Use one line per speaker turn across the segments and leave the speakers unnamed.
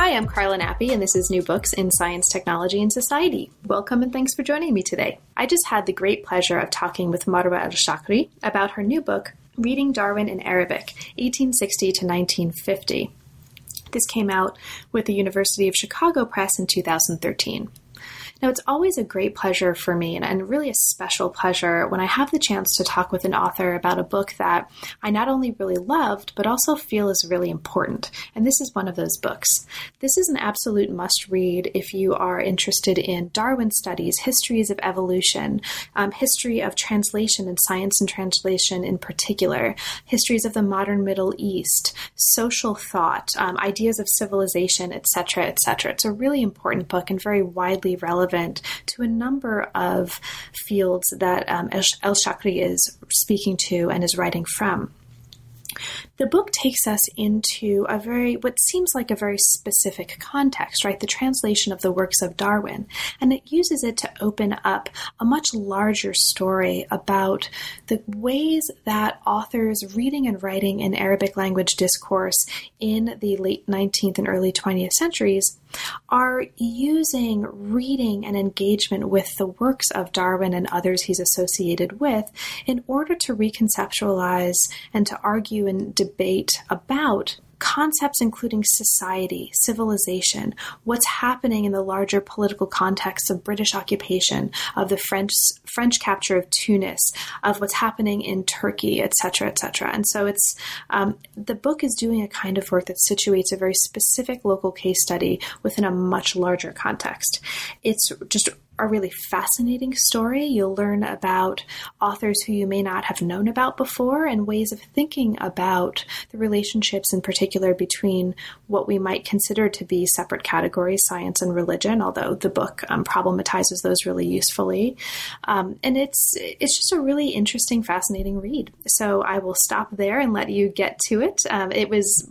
Hi, I'm Carla Nappi, and this is New Books in Science, Technology, and Society. Welcome and thanks for joining me today. I just had the great pleasure of talking with Marwa Elshakry about her new book, Reading Darwin in Arabic, 1860 to 1950. This came out with the University of Chicago Press in 2013. Now, it's always a great pleasure for me and, and, really a special pleasure when I have the chance to talk with an author about a book that I not only really loved, but also feel is really important. And this is one of those books. This is an absolute must read if you are interested in Darwin studies, histories of evolution, um, history of translation and science and translation in particular, histories of the modern Middle East, social thought, um, ideas of civilization, etc., etc. It's a really important book and very widely relevant relevant to a number of fields that um, Elshakry is speaking to and is writing from. The book takes us into a very, what seems like a very specific context, right? The translation of the works of Darwin. And it uses it to open up a much larger story about the ways that authors reading and writing in Arabic language discourse in the late 19th and early 20th centuries are using reading and engagement with the works of Darwin and others he's associated with in order to reconceptualize and to argue and debate about concepts including society, civilization, what's happening in the larger political context of British occupation, of the French French capture of Tunis, of what's happening in Turkey, etc., etc. And so it's um, the book is doing a kind of work that situates a very specific local case study within a much larger context. It's just a really fascinating story. You'll learn about authors who you may not have known about before and ways of thinking about the relationships, in particular, between what we might consider to be separate categories, science and religion, although the book um, problematizes those really usefully. Um, and it's, it's just a really interesting, fascinating read. So I will stop there and let you get to it. Um, it was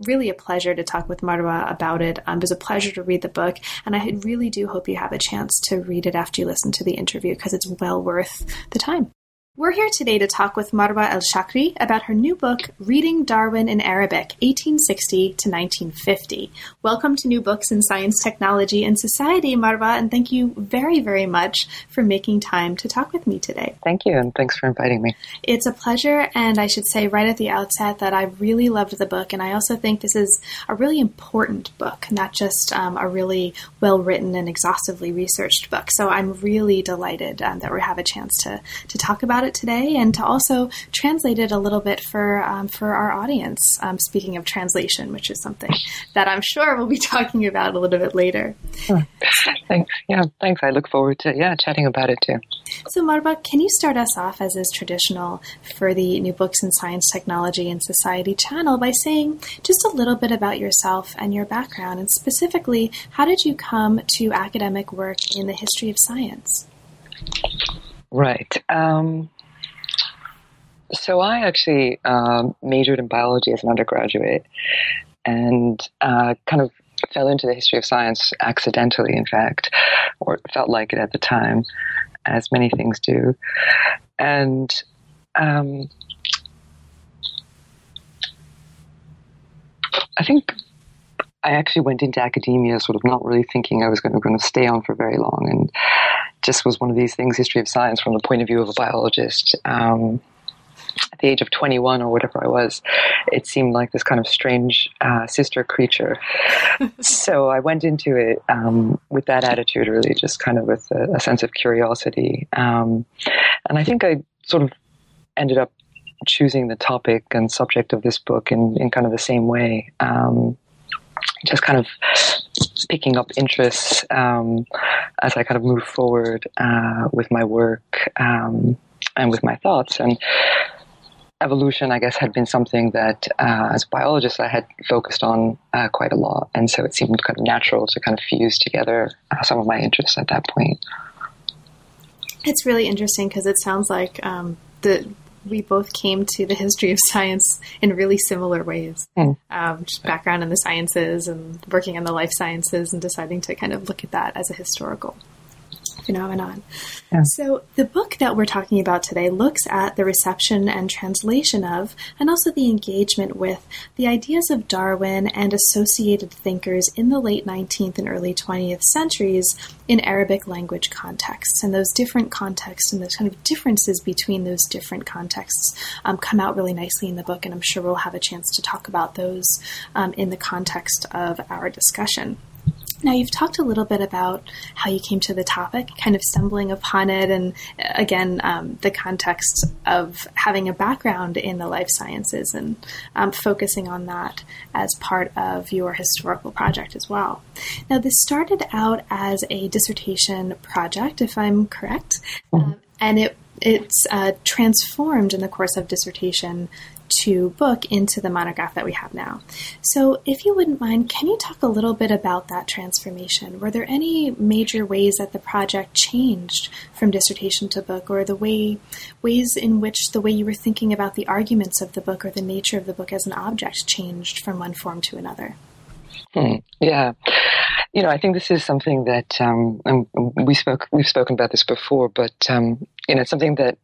really a pleasure to talk with Marwa about it. Um, it was a pleasure to read the book, and I really do hope you have a chance to read it after you listen to the interview because it's well worth the time. We're here today to talk with Marwa Elshakry about her new book, Reading Darwin in Arabic, 1860 to 1950. Welcome to New Books in Science, Technology, and Society, Marwa, and thank you very, very much for making time to talk with me today.
Thank you, and thanks for inviting me.
It's a pleasure, and I should say right at the outset that I really loved the book, and I also think this is a really important book, not just um, a really well written and exhaustively researched book. So I'm really delighted um, that we have a chance to, to talk about it it today and to also translate it a little bit for um, for our audience. Um, speaking of translation, which is something that I'm sure we'll be talking about a little bit later.
Thanks. Yeah, thanks. I look forward to yeah chatting about it too.
So, Marwa, can you start us off as is traditional for the New Books in Science, Technology, and Society channel by saying just a little bit about yourself and your background, and specifically, how did you come to academic work in the history of science?
Right. Um, so I actually um, majored in biology as an undergraduate and uh, kind of fell into the history of science accidentally, in fact, or felt like it at the time, as many things do. And um, I think I actually went into academia sort of not really thinking I was going to, going to stay on for very long, and just was one of these things, history of science from the point of view of a biologist. Um, at the age of 21 or whatever I was, it seemed like this kind of strange uh, sister creature. so I went into it um, with that attitude, really, just kind of with a, a sense of curiosity. Um, and I think I sort of ended up choosing the topic and subject of this book in, in kind of the same way. Um, just kind of picking up interests um, as I kind of move forward uh, with my work um, and with my thoughts. And evolution, I guess, had been something that, uh, as a biologist, I had focused on uh, quite a lot, and so it seemed kind of natural to kind of fuse together uh, some of my interests at that point.
It's really interesting because it sounds like um, the we both came to the history of science in really similar ways. Mm. Um, just background in the sciences and working in the life sciences and deciding to kind of look at that as a historical phenomenon. Yeah. So, the book that we're talking about today looks at the reception and translation of, and also the engagement with, the ideas of Darwin and associated thinkers in the late 19th and early 20th centuries in Arabic language contexts. And those different contexts and those kind of differences between those different contexts um, come out really nicely in the book, and I'm sure we'll have a chance to talk about those um, in the context of our discussion. Now, you've talked a little bit about how you came to the topic, kind of stumbling upon it, and again, um, the context of having a background in the life sciences and um, focusing on that as part of your historical project as well. Now, this started out as a dissertation project, if I'm correct, mm-hmm. um, and it it's uh, transformed in the course of dissertation to book into the monograph that we have now. So, if you wouldn't mind, can you talk a little bit about that transformation? Were there any major ways that the project changed from dissertation to book, or the way ways in which the way you were thinking about the arguments of the book or the nature of the book as an object changed from one form to another?
Hmm. Yeah, you know, I think this is something that um, we spoke. We've spoken about this before, but um, you know, it's something that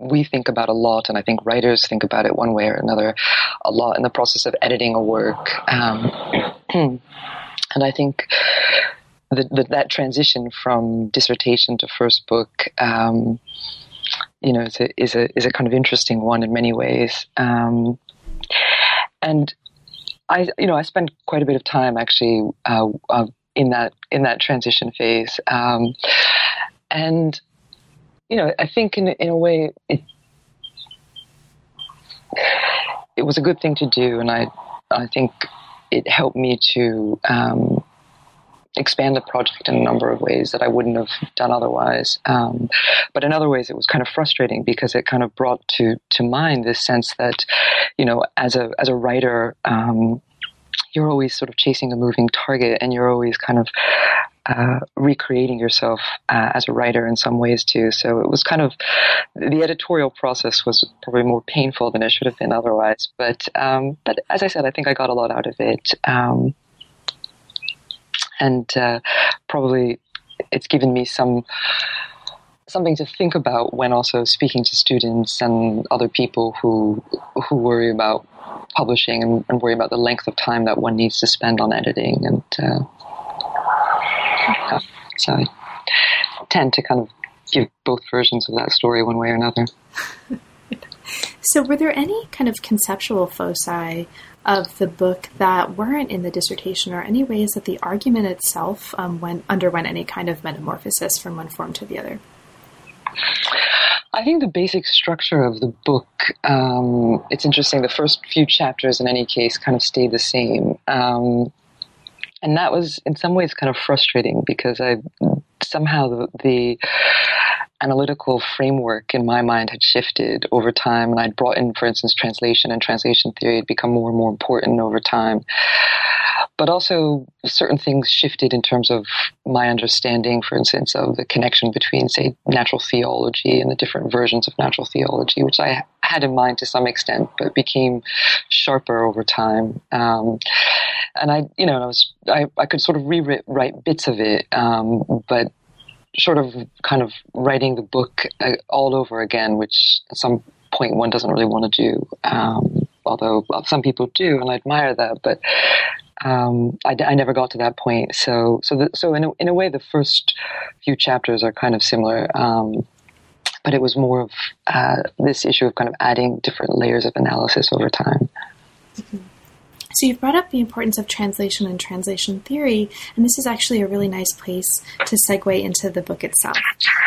we think about a lot, and I think writers think about it one way or another a lot in the process of editing a work. Um, and I think that, that, that transition from dissertation to first book, um, you know, is a, is a is a kind of interesting one in many ways. Um, and I, you know, I spent quite a bit of time actually uh, uh, in that in that transition phase, um, and you know, I think in in a way it it was a good thing to do, and I I think it helped me to um, expand the project in a number of ways that I wouldn't have done otherwise. Um, but in other ways, it was kind of frustrating because it kind of brought to to mind this sense that, you know, as a as a writer. Um, you're always sort of chasing a moving target and you're always kind of uh, recreating yourself uh, as a writer in some ways too. So it was kind of the editorial process was probably more painful than it should have been otherwise. But um, but as I said, I think I got a lot out of it, um, and uh, probably it's given me some something to think about when also speaking to students and other people who who worry about publishing and, and worry about the length of time that one needs to spend on editing and uh, so I tend to kind of give both versions of that story one way or another.
so, were there any kind of conceptual foci of the book that weren't in the dissertation, or any ways that the argument itself um, went underwent any kind of metamorphosis from one form to the other?
I think the basic structure of the book, um, it's interesting. The first few chapters, in any case, kind of stay the same. Um, and that was in some ways kind of frustrating because I somehow the, the, analytical framework in my mind had shifted over time, and I'd brought in, for instance, translation and translation theory had become more and more important over time. But also, certain things shifted in terms of my understanding, for instance, of the connection between, say, natural theology and the different versions of natural theology, which I had in mind to some extent, but became sharper over time. Um, and I, you know, I was, I, I could sort of rewrite bits of it, um, but sort of kind of writing the book uh, all over again, which at some point one doesn't really want to do. Um, although some people do, and I admire that, but um, I, I, never got to that point. So, so, the, so in a, in a way, the first few chapters are kind of similar. Um, but it was more of uh, this issue of kind of adding different layers of analysis over time.
Mm-hmm. So you've brought up the importance of translation and translation theory, and this is actually a really nice place to segue into the book itself.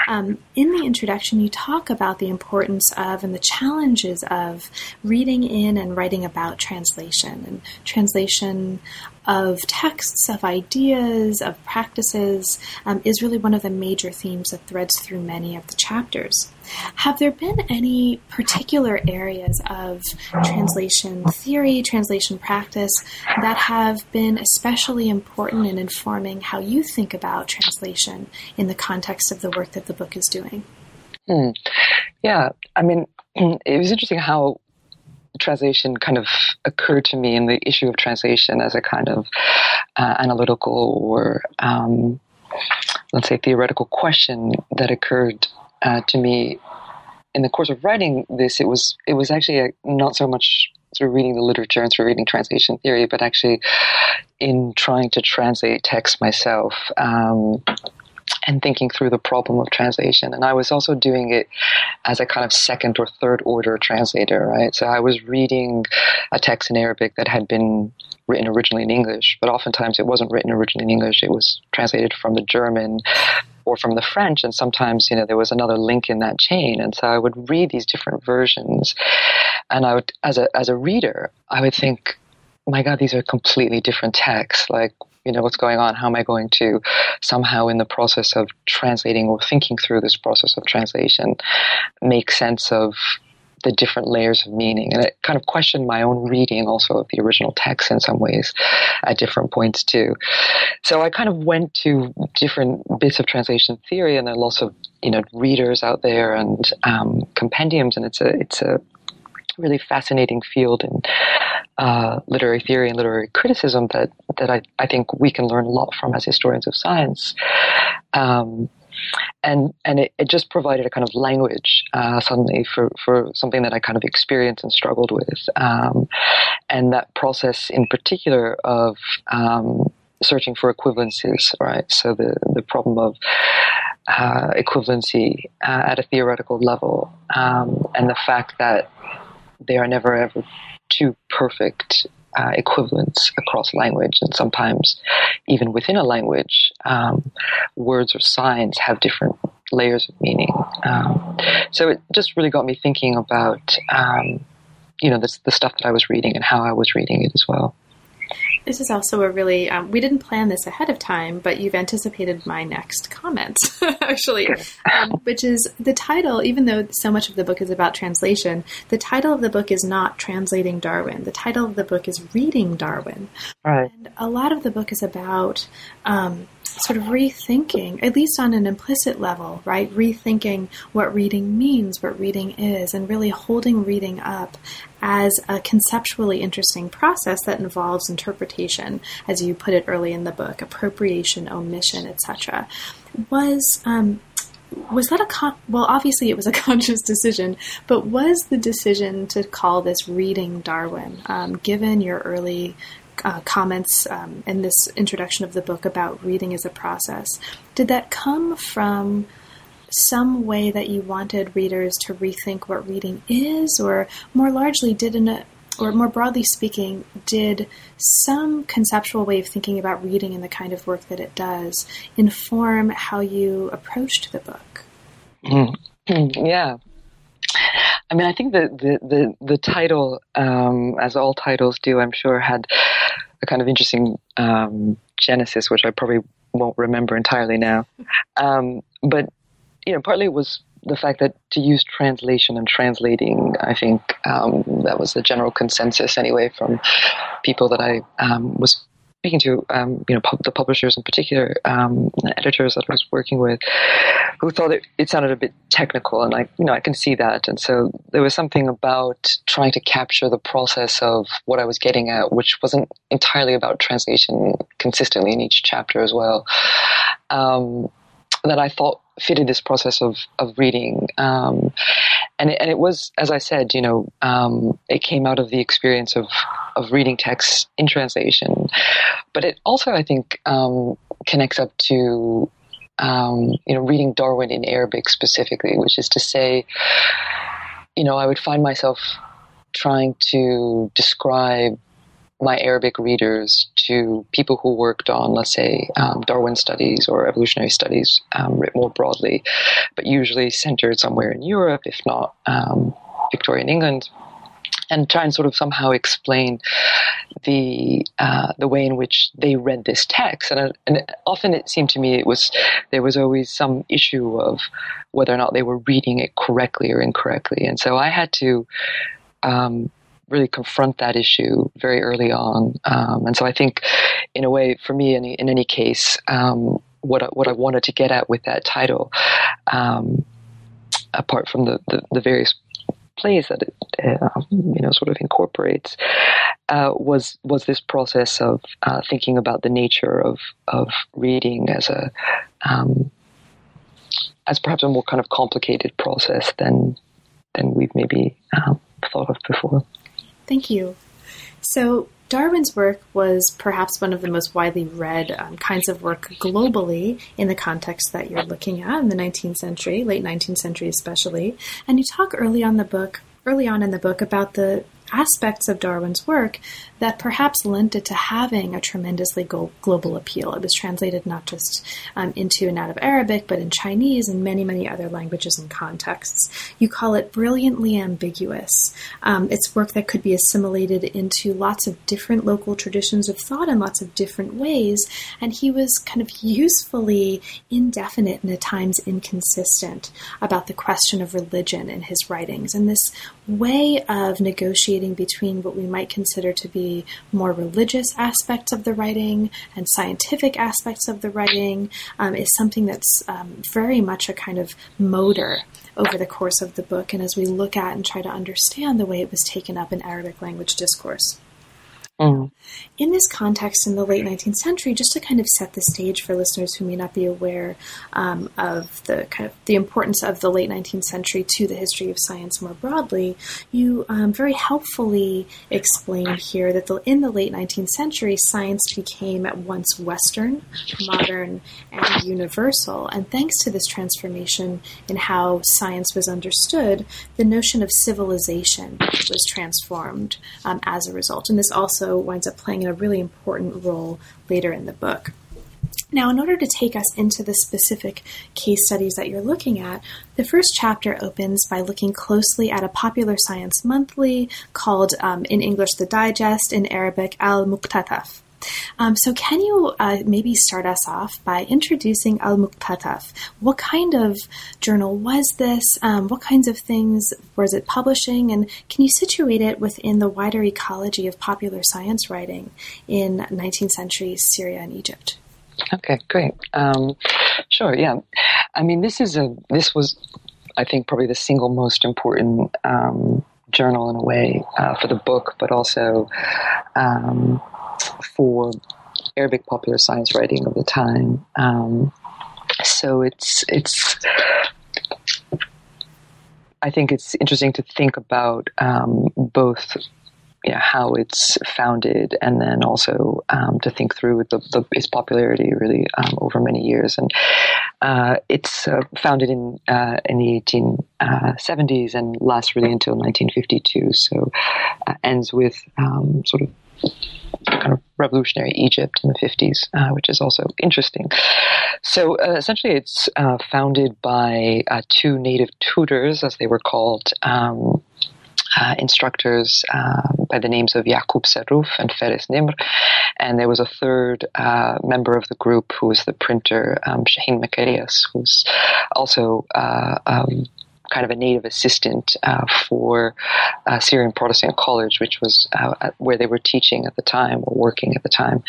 Um, in the introduction, you talk about the importance of and the challenges of reading in and writing about translation. And translation of texts, of ideas, of practices um, is really one of the major themes that threads through many of the chapters. Have there been any particular areas of translation theory, translation practice that have been especially important in informing how you think about translation in the context of the work that the book is doing?
Hmm. Yeah, I mean, it was interesting how translation kind of occurred to me in the issue of translation as a kind of uh, analytical or um, let's say theoretical question that occurred uh, to me in the course of writing this. It was it was actually a, not so much through reading the literature and through reading translation theory, but actually in trying to translate text myself. Um, and thinking through the problem of translation. And I was also doing it as a kind of second or third order translator, right? So I was reading a text in Arabic that had been written originally in English, but oftentimes it wasn't written originally in English. It was translated from the German or from the French, and sometimes you know there was another link in that chain. And so I would read these different versions, and I would, as a as a reader, I would think, my God, these are completely different texts. Like you know what's going on? How am i going to somehow in the process of translating or thinking through this process of translation make sense of the different layers of meaning? And it kind of questioned my own reading also of the original text in some ways at different points too. So i kind of went to different bits of translation theory and there are lots of you know readers out there and um, compendiums and it's a it's a really fascinating field in uh, literary theory and literary criticism that that I, I think we can learn a lot from as historians of science. Um, and and it, it, just provided a kind of language uh, suddenly for, for something that I kind of experienced and struggled with, um, and that process in particular of um, searching for equivalences, right? So the the problem of uh, equivalency uh, at a theoretical level, um, and the fact that they are never ever two perfect uh, equivalents across language, and sometimes even within a language, um, words or signs have different layers of meaning. Um, so it just really got me thinking about, um, you know, the, the stuff that I was reading and how I was reading it as well.
This is also a really, um, we didn't plan this ahead of time, but you've anticipated my next comment, actually, um, which is the title, even though so much of the book is about translation, the title of the book is not Translating Darwin. The title of the book is Reading Darwin.
Right.
And a lot of the book is about um, sort of rethinking, at least on an implicit level, right? Rethinking what reading means, what reading is, and really holding reading up as a conceptually interesting process that involves interpretation, as you put it early in the book, appropriation, omission, etc. Was um, was that a con- well? Obviously, it was a conscious decision, but was the decision to call this reading Darwin, um, given your early uh, comments um, in this introduction of the book about reading as a process. Did that come from some way that you wanted readers to rethink what reading is, or more largely, did a or more broadly speaking, did some conceptual way of thinking about reading and the kind of work that it does inform how you approached the book?
Mm-hmm. Yeah. I mean, I think that the, the, the title, um, as all titles do, I'm sure, had a kind of interesting um, genesis, which I probably won't remember entirely now. Um, but you know, partly it was the fact that to use translation and translating, I think um, that was the general consensus anyway from people that I um, was speaking to, um, you know, the publishers in particular, um, editors that I was working with, who thought it, it sounded a bit technical, and I, you know, I can see that. And so there was something about trying to capture the process of what I was getting at, which wasn't entirely about translation consistently in each chapter as well. That I thought fitted this process of of reading, um, and it, and it was, as I said, you know, um, it came out of the experience of of reading texts in translation, but it also, I think, um, connects up to um, you know reading Darwin in Arabic specifically, which is to say, you know, I would find myself trying to describe my Arabic readers to people who worked on, let's say, um, Darwin studies or evolutionary studies um, more broadly, but usually centered somewhere in Europe, if not um, Victorian England. and try and sort of somehow explain the uh, the way in which they read this text. And, and often it seemed to me it was there was always some issue of whether or not they were reading it correctly or incorrectly. And so I had to um, really confront that issue very early on. Um, and so I think, in a way, for me, in, in any case, um, what I, what I wanted to get at with that title, um, apart from the, the, the various plays that it uh, you know sort of incorporates uh, was was this process of uh, thinking about the nature of of reading as a um, as perhaps a more kind of complicated process than than we've maybe um, thought of before.
Thank you. So Darwin's work was perhaps one of the most widely read um, kinds of work globally in the context that you're looking at in the 19th century, late 19th century especially. And you talk early on the book, early on in the book about the aspects of Darwin's work that perhaps lent it to having a tremendously global appeal. It was translated not just um, into and out of Arabic, but in Chinese and many, many other languages and contexts. You call it brilliantly ambiguous. Um, it's work that could be assimilated into lots of different local traditions of thought in lots of different ways, and he was kind of usefully indefinite and at times inconsistent about the question of religion in his writings. And this way of negotiating between what we might consider to be more religious aspects of the writing and scientific aspects of the writing um, is something that's um, very much a kind of motor over the course of the book and as we look at and try to understand the way it was taken up in Arabic language discourse. Mm. In this context, in the late 19th century, just to kind of set the stage for listeners who may not be aware um, of the kind of the importance of the late 19th century to the history of science more broadly, you um, very helpfully explain here that the, in the late 19th century, science became at once Western, modern, and universal. And thanks to this transformation in how science was understood, the notion of civilization was transformed um, as a result. And this also also winds up playing a really important role later in the book. Now, in order to take us into the specific case studies that you're looking at, the first chapter opens by looking closely at a popular science monthly called, um, in English, The Digest, in Arabic, Al Muqtataf. Um, so, can you uh, maybe start us off by introducing Al Muqtataf? What kind of journal was this? Um, what kinds of things was it publishing? And can you situate it within the wider ecology of popular science writing in 19th century Syria and Egypt?
Okay, great. Um, sure, yeah. I mean, this is a this was, I think, probably the single most important um, journal in a way uh, for the book, but also um, for Arabic popular science writing of the time. Um, so it's it's. I think it's interesting to think about um, both how it's founded, and then also um, to think through the, the, its popularity really um, over many years. And uh, it's uh, founded in uh, in the 1870s and lasts really until 1952. So uh, ends with um, sort of kind of revolutionary Egypt in the 50s, uh, which is also interesting. So uh, essentially, it's uh, founded by uh, two native tutors, as they were called. Um, uh, instructors um, by the names of Yaqub Sarrouf and Faris Nimr. And there was a third uh, member of the group who was the printer, um, Shaheen Makarias, who's also um, kind of a native assistant uh, for uh, Syrian Protestant College, which was uh, where they were teaching at the time or working at the time.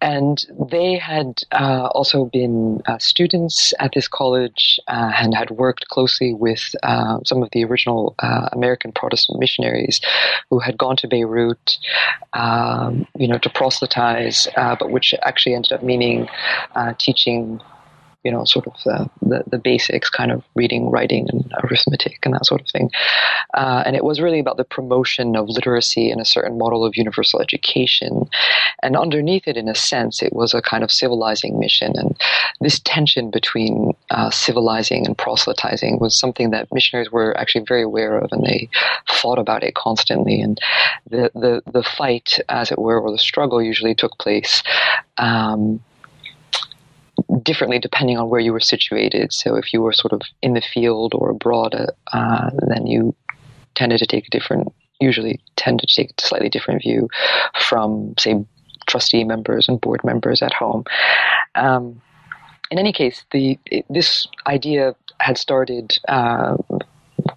And they had uh, also been students at this college and had worked closely with some of the original American Protestant missionaries who had gone to Beirut, um, you know, to proselytize, but which actually ended up meaning teaching you know, sort of the, the, the, basics, kind of reading, writing, and arithmetic, and that sort of thing. Uh, and it was really about the promotion of literacy and a certain model of universal education. And underneath it, in a sense, it was a kind of civilizing mission. And this tension between uh, civilizing and proselytizing was something that missionaries were actually very aware of, and they thought about it constantly. And the the, the fight, as it were, or the struggle, usually took place. Um, differently depending on where you were situated. So if you were sort of in the field or abroad, uh, then you tended to take a different usually tended to take a slightly different view from, say, trustee members and board members at home. Um, in any case, the this idea had started, uh,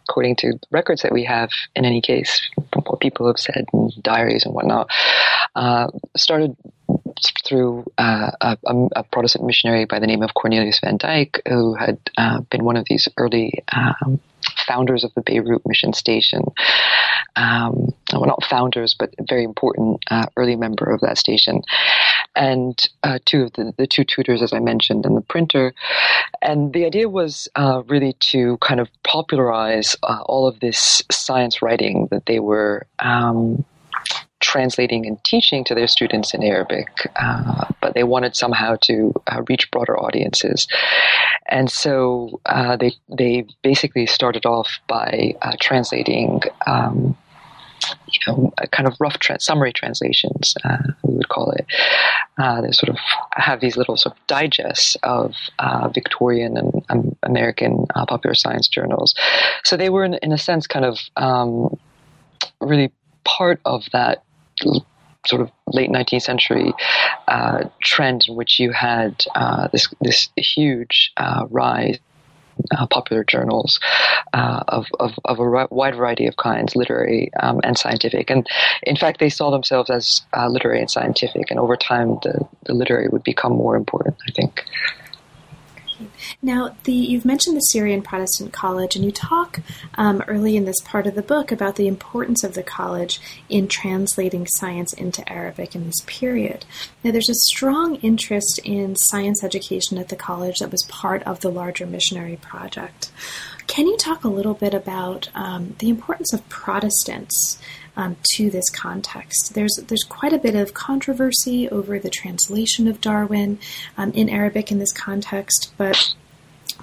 according to records that we have. In any case, from what people have said diaries and whatnot, uh, started through uh, a, a, Protestant missionary by the name of Cornelius van Dyck, who had uh, been one of these early um, founders of the Beirut mission station. Um, well, not founders, but very important uh, early member of that station. And uh, two of the, the two tutors, as I mentioned, and the printer. And the idea was uh, really to kind of popularize uh, all of this science writing that they were. Um, translating and teaching to their students in Arabic, uh, but they wanted somehow to uh, reach broader audiences. And so uh, they they basically started off by uh, translating. Um, you know, kind of rough summary translations, uh, we would call it. Uh, they sort of have these little sort of digests of Victorian and um, American popular science journals. So they were, in, in a sense, kind of um, really part of that sort of late 19th century uh, trend in which you had uh, this this huge uh, rise. Uh, popular journals uh, of, of, of, a wide variety of kinds, literary um, and scientific. And in fact, they saw themselves as uh, literary and scientific, and over time, the, the literary would become more important, I think.
Now, the you've mentioned the Syrian Protestant College, and you talk um, early in this part of the book about the importance of the college in translating science into Arabic in this period. Now, there's a strong interest in science education at the college that was part of the larger missionary project. Can you talk a little bit about um, the importance of Protestants um, to this context. There's there's quite a bit of controversy over the translation of Darwin um, in Arabic in this context, but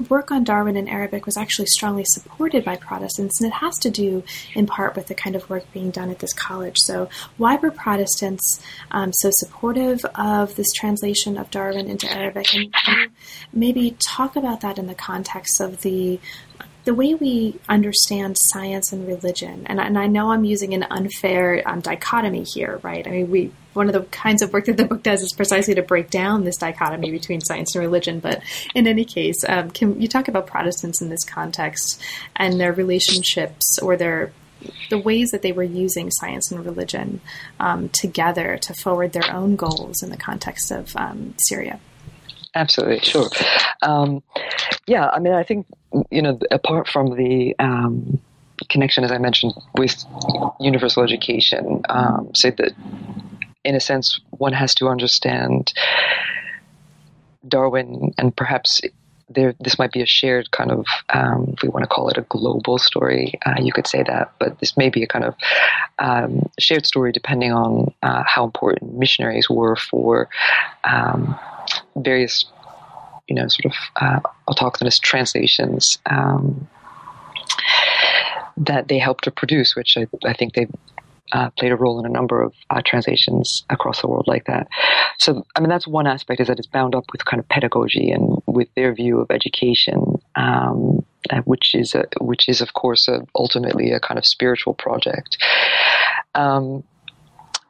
work on Darwin in Arabic was actually strongly supported by Protestants, and it has to do in part with the kind of work being done at this college. So, why were Protestants um, so supportive of this translation of Darwin into Arabic? And maybe talk about that in the context of the the way we understand science and religion, and, and I know I'm using an unfair um, dichotomy here, right? I mean, we one of the kinds of work that the book does is precisely to break down this dichotomy between science and religion. But in any case, um, can you talk about Protestants in this context and their relationships or their the ways that they were using science and religion um, together to forward their own goals in the context of um, Syria?
Absolutely, sure. Um, yeah, I mean, I think you know, apart from the um, connection, as I mentioned, with universal education, um, say that in a sense, one has to understand Darwin and perhaps there, this might be a shared kind of, um, if we want to call it a global story, uh, you could say that, but this may be a kind of um, shared story depending on uh, how important missionaries were for um, various, you know, sort of uh, autochthonous translations um, that they helped to produce, which I, I think they uh, played a role in a number of uh, translations across the world like that. So, I mean, that's one aspect is that it's bound up with kind of pedagogy and with their view of education, um, uh, which is a, which is of course a, ultimately a kind of spiritual project. Um,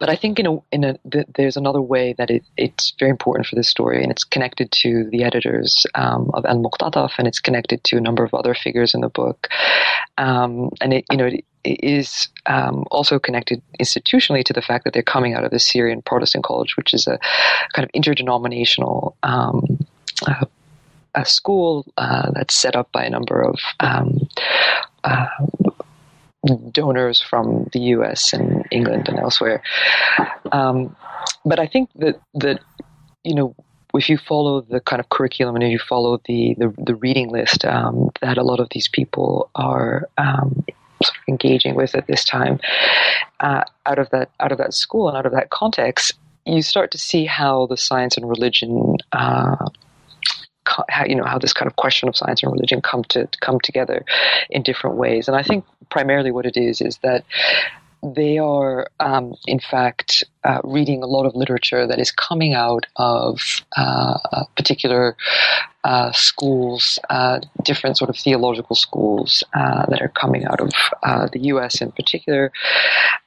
but I think in a, in a th- there's another way that it, it's very important for this story, and it's connected to the editors um, of Al Muqtataf, and it's connected to a number of other figures in the book. Um, and it, you know, it is um, also connected institutionally to the fact that they're coming out of the Syrian Protestant College, which is a kind of interdenominational. Um, uh, a school uh, that's set up by a number of um, uh, donors from the U.S. and England and elsewhere. Um, but I think that that you know if you follow the kind of curriculum and if you follow the the, the reading list um, that a lot of these people are um, sort of engaging with at this time, uh, out of that out of that school and out of that context, you start to see how the science and religion. Uh, how you know how this kind of question of science and religion come to come together in different ways and i think primarily what it is is that they are, um, in fact, uh, reading a lot of literature that is coming out of uh, particular uh, schools, uh, different sort of theological schools uh, that are coming out of uh, the U.S. in particular,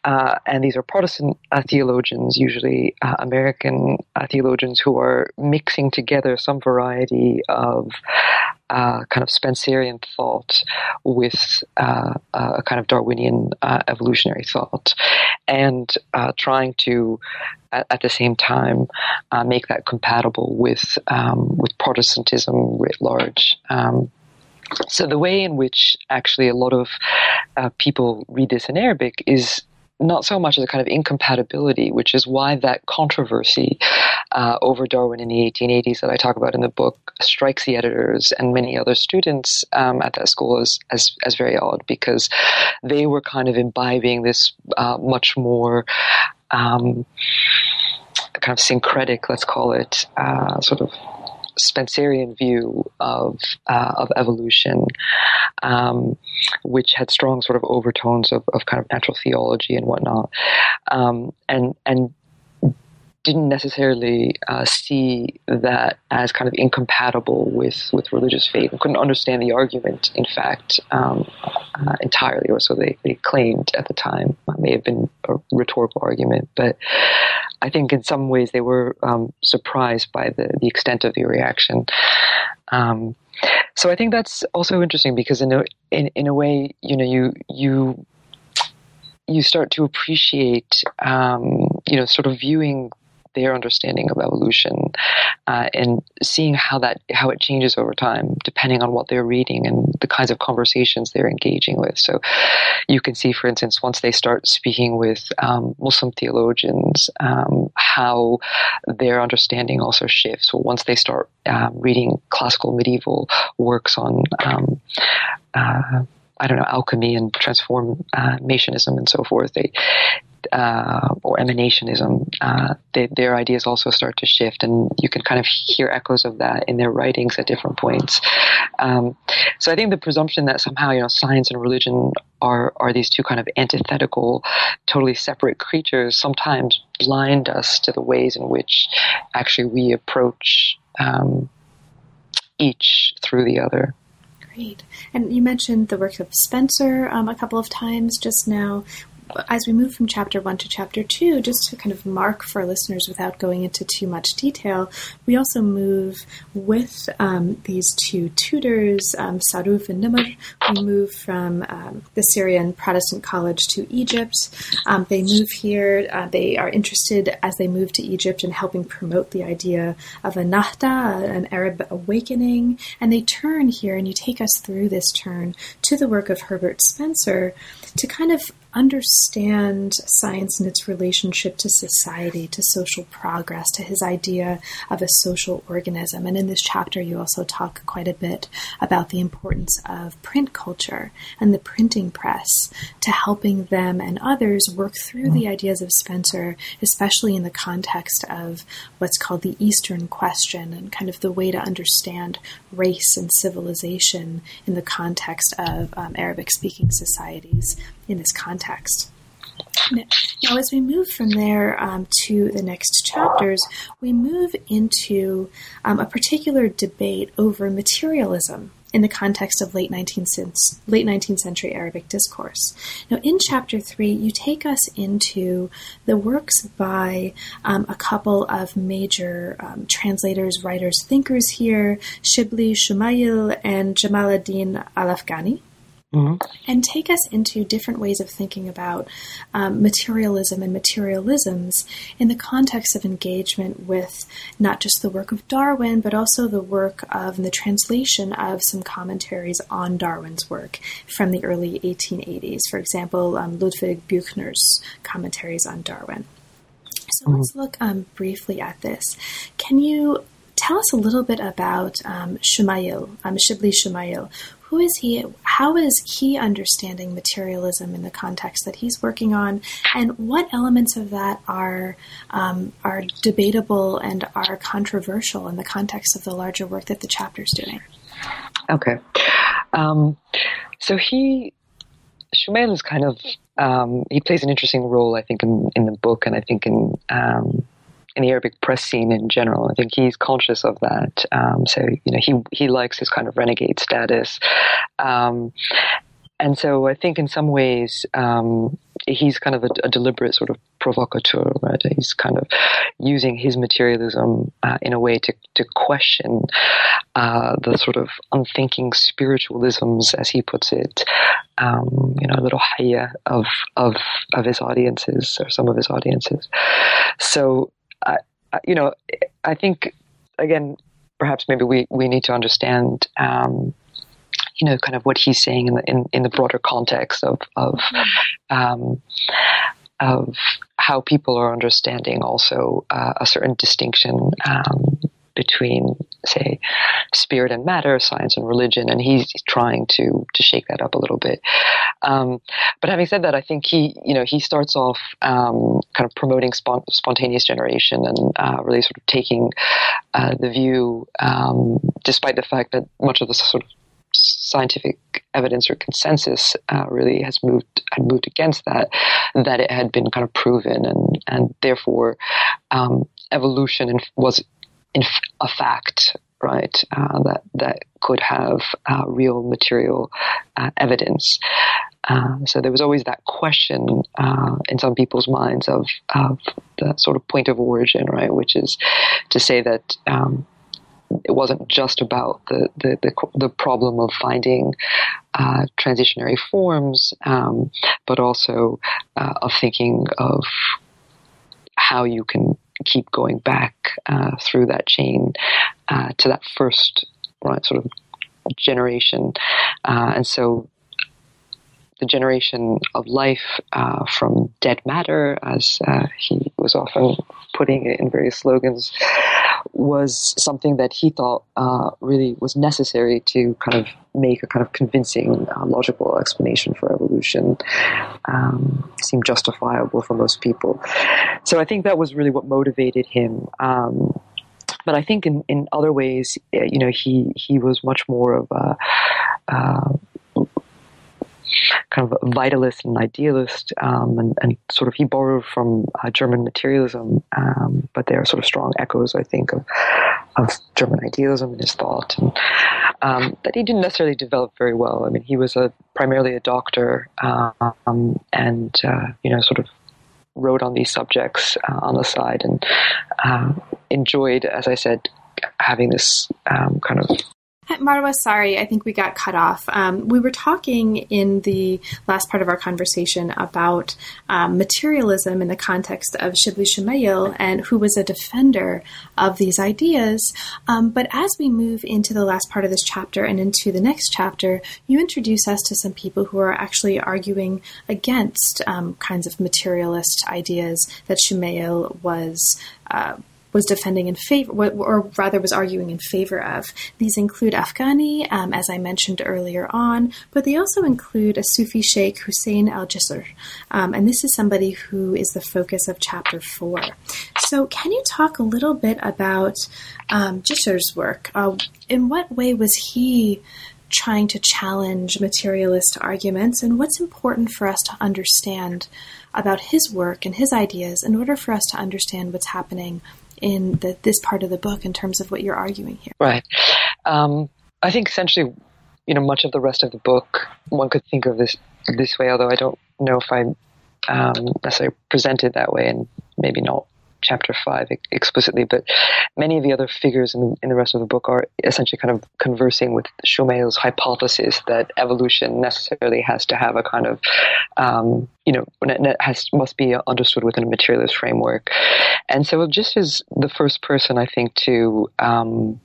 and these are Protestant theologians, usually American theologians, who are mixing together some variety of uh, kind of Spencerian thought with uh, a kind of Darwinian uh, evolutionary thought, and trying to, at, at, the same time, uh, make that compatible with um, with Protestantism writ large. Um, so the way in which actually a lot of uh, people read this in Arabic is not so much as a kind of incompatibility, which is why that controversy uh, over Darwin in the 1880s that I talk about in the book strikes the editors and many other students um, at that school as, as, as very odd because they were kind of imbibing this uh, much more. Um, kind of syncretic, let's call it, uh, sort of Spencerian view of uh, of evolution, um, which had strong sort of overtones of, of kind of natural theology and whatnot, um, and and didn't necessarily uh, see that as kind of incompatible with, with religious faith and couldn't understand the argument, in fact, um, uh, entirely, or so they, they claimed at the time. It may have been a rhetorical argument, but I think in some ways they were um, surprised by the, the extent of the reaction. Um, so I think that's also interesting because in a, in, in a way, you know, you, you, you start to appreciate, um, you know, sort of viewing their understanding of evolution uh, and seeing how that how it changes over time depending on what they're reading and the kinds of conversations they're engaging with. So you can see, for instance, once they start speaking with um, Muslim theologians, um, how their understanding also shifts. Well, once they start um, reading classical medieval works on um, uh, I don't know, alchemy and transformationism and so forth. They uh, or emanationism, uh, they, their ideas also start to shift, and you can kind of hear echoes of that in their writings at different points. Um, so I think the presumption that somehow you know science and religion are are these two kind of antithetical, totally separate creatures sometimes blind us to the ways in which actually we approach um, each through the other.
Great. And you mentioned the work of Spencer um, a couple of times just now as we move from chapter one to chapter two, just to kind of mark for listeners without going into too much detail, we also move with um, these two tutors, um, Saruf and Nimr. We move from um, the Syrian Protestant College to Egypt. Um, they move here. Uh, they are interested as they move to Egypt in helping promote the idea of a Nahda, an Arab awakening. And they turn here, and you take us through this turn to the work of Herbert Spencer to kind of understand science and its relationship to society, to social progress, to his idea of a social organism. And in this chapter, you also talk quite a bit about the importance of print culture and the printing press to helping them and others work through the ideas of Spencer, especially in the context of what's called the Eastern question and kind of the way to understand race and civilization in the context of um, Arabic speaking societies in this context. Now, as we move from there um, to the next chapters, we move into um, a particular debate over materialism in the context of late 19th, late 19th century Arabic discourse. Now, in chapter 3, you take us into the works by um, a couple of major um, translators, writers, thinkers here Shibli Shumayl and Jamaluddin al Afghani. Mm-hmm. And take us into different ways of thinking about um, materialism and materialisms in the context of engagement with not just the work of Darwin, but also the work of and the translation of some commentaries on Darwin's work from the early 1880s. For example, um, Ludwig Buchner's commentaries on Darwin. So mm-hmm. let's look um, briefly at this. Can you tell us a little bit about um, Shumayl, um, Shibli Shumayl who is he? How is he understanding materialism in the context that he's working on, and what elements of that are um, are debatable and are controversial in the context of the larger work that the chapter is doing?
Okay, um, so he Shumayl is kind of um, he plays an interesting role, I think, in, in the book, and I think in um, in the Arabic press scene in general. I think he's conscious of that. Um, so you know, he he likes his kind of renegade status, um, and so I think in some ways um, he's kind of a, a, deliberate sort of provocateur, right? He's kind of using his materialism uh, in a way to, to question uh, the sort of unthinking spiritualisms, as he puts it, um, you know, a little haya of, of, of his audiences or some of his audiences. So, uh, you know, I think, again, perhaps maybe we, we need to understand um, you know, kind of what he's saying in the in, in the broader context of of um, of how people are understanding also uh, a certain distinction um, between, say, spirit and matter, science and religion, and he's trying to to shake that up a little bit. Um, but having said that, I think he, you know, he starts off um, kind of promoting spont- spontaneous generation and uh, really sort of taking uh, the view, um, despite the fact that much of the sort of scientific evidence or consensus uh, really has moved had moved against that that it had been kind of proven and and therefore um, evolution was in a fact right uh, that that could have uh, real material uh, evidence uh, so there was always that question uh, in some people's minds of, of the sort of point of origin, right? Which is to say that um, it wasn't just about the the, the, the problem of finding uh, transitionary forms, um, but also uh, of thinking of how you can keep going back uh, through that chain uh, to that first right, sort of generation, uh, and so the generation of life uh, from dead matter, as uh, he was often putting it in various slogans, was something that he thought uh, really was necessary to kind of make a kind of convincing, uh, logical explanation for evolution. Um, seemed justifiable for most people. So I think that was really what motivated him. Um, but I think in, in other ways, you know, he he was much more of a uh, kind of vitalist and idealist, um, and, and, sort of he borrowed from uh, German materialism, um, but there are sort of strong echoes, I think, of, of German idealism in his thought, and um, that he didn't necessarily develop very well. I mean, he was a primarily a doctor, um, and uh, you know, sort of wrote on these subjects uh, on the side, and uh, enjoyed, as I said, having this um, kind of
Marwa, sorry, I think we got cut off. Um, we were talking in the last part of our conversation about um, materialism in the context of Shibli Shumayl and who was a defender of these ideas. Um, but as we move into the last part of this chapter and into the next chapter, you introduce us to some people who are actually arguing against um, kinds of materialist ideas that Shumayl was. Uh, was defending in favor, or rather was arguing in favor of. These include Afghani, um, as I mentioned earlier on, but they also include a Sufi Sheikh Hussein al Jisr. Um, and this is somebody who is the focus of chapter four. So, can you talk a little bit about um, Jisr's work? Uh, in what way was he? trying to challenge materialist arguments and what's important for us to understand about his work and his ideas in order for us to understand what's happening in the, this part of the book in terms of what you're arguing here.
Right. Um, I think essentially, you know, much of the rest of the book, one could think of this this way, although I don't know if I um, necessarily presented that way, and maybe not chapter five explicitly, but many of the other figures in, in the rest of the book are essentially kind of conversing with Shumayl's hypothesis that evolution necessarily has to have a kind of, um, you know, has must be understood within a materialist framework, and so just as the first person, I think, to um,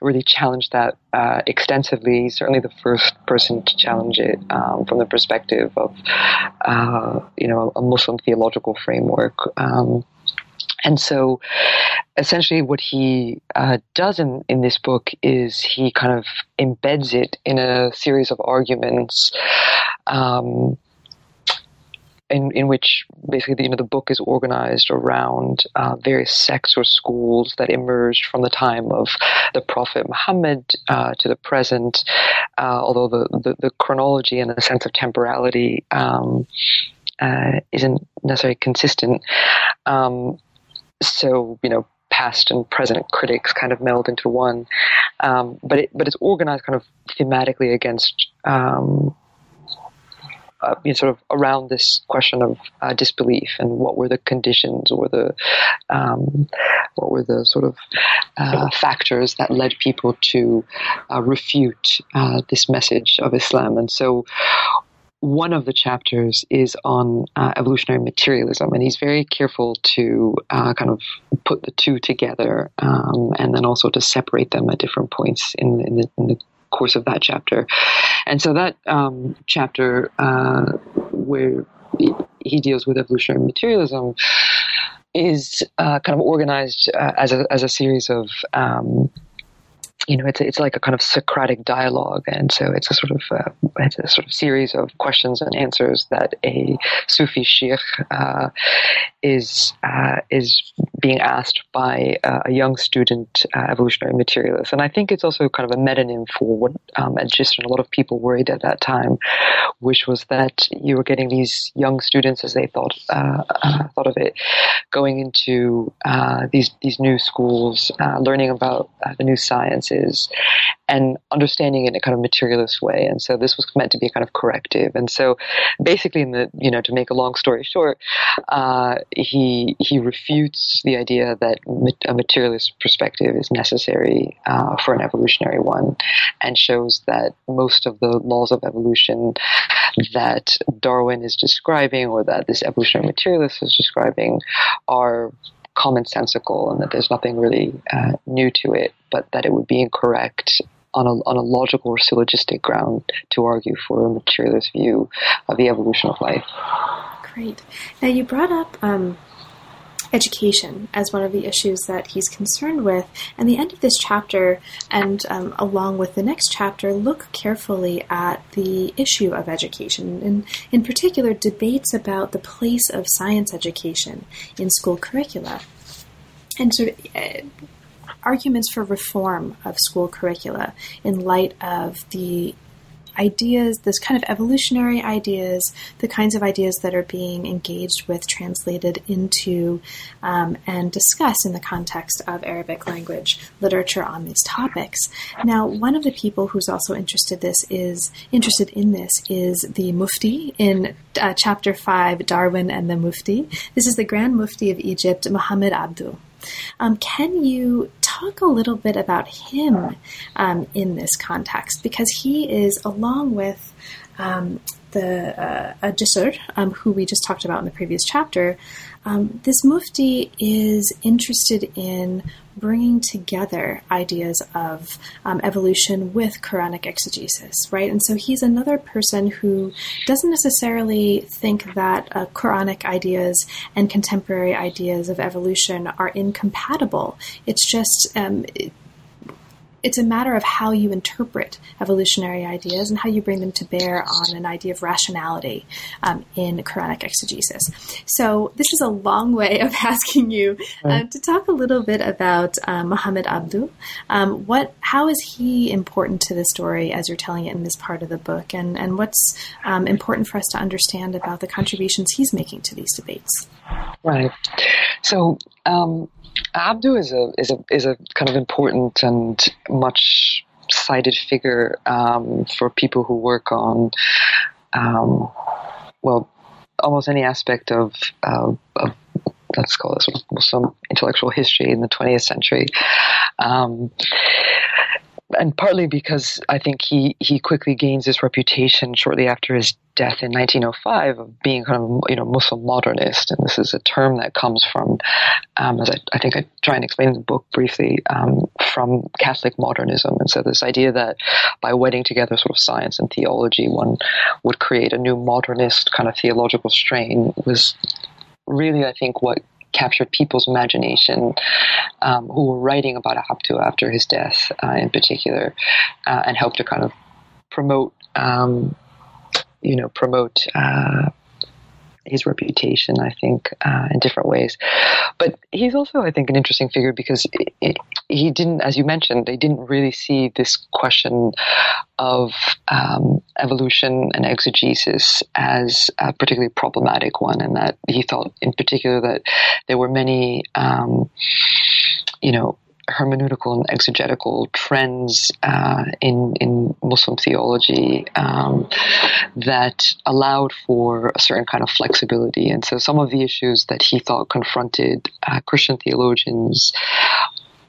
really challenge that uh, extensively. Certainly, the first person to challenge it um, from the perspective of, uh, you know, a Muslim theological framework. Um, and so, essentially, what he uh, does in, in this book is he kind of embeds it in a series of arguments. Um, in, in which basically the, you know the book is organized around uh, various sects or schools that emerged from the time of the Prophet Muhammad uh, to the present. Uh, although the, the, the chronology and the sense of temporality um, uh, isn't necessarily consistent. Um, so you know, past and present critics kind of meld into one. Um, but it but it's organized kind of thematically against. Um, uh, you know, sort of around this question of uh, disbelief and what were the conditions or the um, what were the sort of uh, factors that led people to uh, refute uh, this message of Islam. And so, one of the chapters is on uh, evolutionary materialism, and he's very careful to uh, kind of put the two together um, and then also to separate them at different points in, in, the, in the, course of that chapter. And so, that um, chapter uh, where he deals with evolutionary materialism is uh, kind of organized uh, as, a, as a series of um, you know, it's it's like a kind of Socratic dialogue, and so it's a sort of uh, it's a sort of series of questions and answers that a Sufi sheikh uh, is uh, is being asked by uh, a young student uh, evolutionary materialist, and I think it's also kind of a metonym for what um, just a lot of people worried at that time, which was that you were getting these young students, as they thought uh, thought of it, going into these these new schools, learning about the new sciences is and understanding it in a kind of materialist way. And so this was meant to be a kind of corrective. And so basically, in the you know to make a long story short, uh, he he refutes the idea that a materialist perspective is necessary uh, for an evolutionary one, and shows that most of the laws of evolution that Darwin is describing, or that this evolutionary materialist is describing, are commonsensical and that there's nothing really uh, new to it, but that it would be incorrect on a, on a logical or syllogistic ground to argue for a materialist view of the evolution of life.
Great. Now, you brought up um, education as one of the issues that he's concerned with. And the end of this chapter, and um, along with the next chapter, look carefully at the issue of education, and in particular, debates about the place of science education in school curricula. And sort of uh, arguments for reform of school curricula in light of the ideas, this kind of evolutionary ideas, the kinds of ideas that are being engaged with, translated into, um, and discussed in the context of Arabic language literature on these topics. Now, one of the people who's also interested this is interested in this is the Mufti in uh, chapter five, Darwin and the Mufti. This is the Grand Mufti of Egypt, Muhammad Abduh. Um, can you talk a little bit about him um, in this context? Because he is, along with um, the uh, um, who we just talked about in the previous chapter, um, this mufti is interested in bringing together ideas of um, evolution with Quranic exegesis, right? And so he's another person who doesn't necessarily think that uh, Quranic ideas and contemporary ideas of evolution are incompatible. It's just um, it's a matter of how you interpret evolutionary ideas and how you bring them to bear on an idea of rationality um, in Quranic exegesis. So, this is a long way of asking you uh, to talk a little bit about um, Muhammad Abduh. Um, what, how is he important to the story as you're telling it in this part of the book, and and what's um, important for us to understand about the contributions he's making to these debates?
Right. So. Um, Abduh is a is a is a kind of important and much cited figure um, for people who work on um, well almost any aspect of, uh, of let's call it Muslim intellectual history in the 20th century. Um, and partly because I think he, he quickly gains his reputation shortly after his death in 1905 of being kind of you know Muslim modernist, and this is a term that comes from, um, as I, I, think I try and explain in the book briefly, um, from Catholic modernism, and so this idea that by wedding together sort of science and theology, one would create a new modernist kind of theological strain was really I think what captured people's imagination um, who were writing about Abduh after his death, uh, in particular, uh, and helped to kind of promote, um, you know, promote. His reputation, I think, uh, in different ways. But he's also, I think, an interesting figure because it, it, he didn't, as you mentioned, they didn't really see this question of um, evolution and exegesis as a particularly problematic one, and that he thought, in particular, that there were many, um, you know, hermeneutical and exegetical trends uh, in in Muslim theology um, that allowed for a certain kind of flexibility. And so, some of the issues that he thought confronted uh, Christian theologians.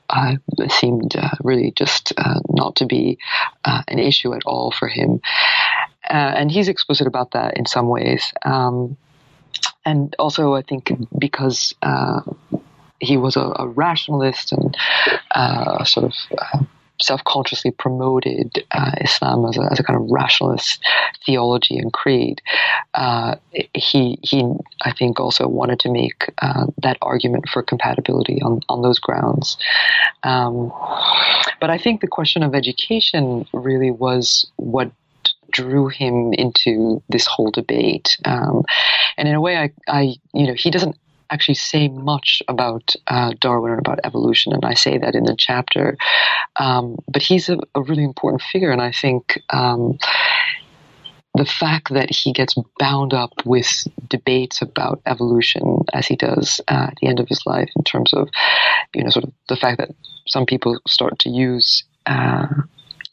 Uh, seemed uh, really just uh, not to be uh, an issue at all for him. and he's explicit about that in some ways. Um, and also, I think because he was a, a rationalist and uh, sort of uh, self-consciously promoted uh, Islam as a, as a, kind of rationalist theology and creed. Uh, he he I think also wanted to make uh, that argument for compatibility on on those grounds. Um, but I think the question of education really was what drew him into this whole debate. Um, and in a way, I, I, you know, he doesn't actually say much about uh, Darwin or about evolution, and I say that in the chapter. Um, but he's a, a, really important figure, and I think. Um, the fact that he gets bound up with debates about evolution as he does uh, at the end of his life, in terms of, you know, sort of the fact that some people start to use uh,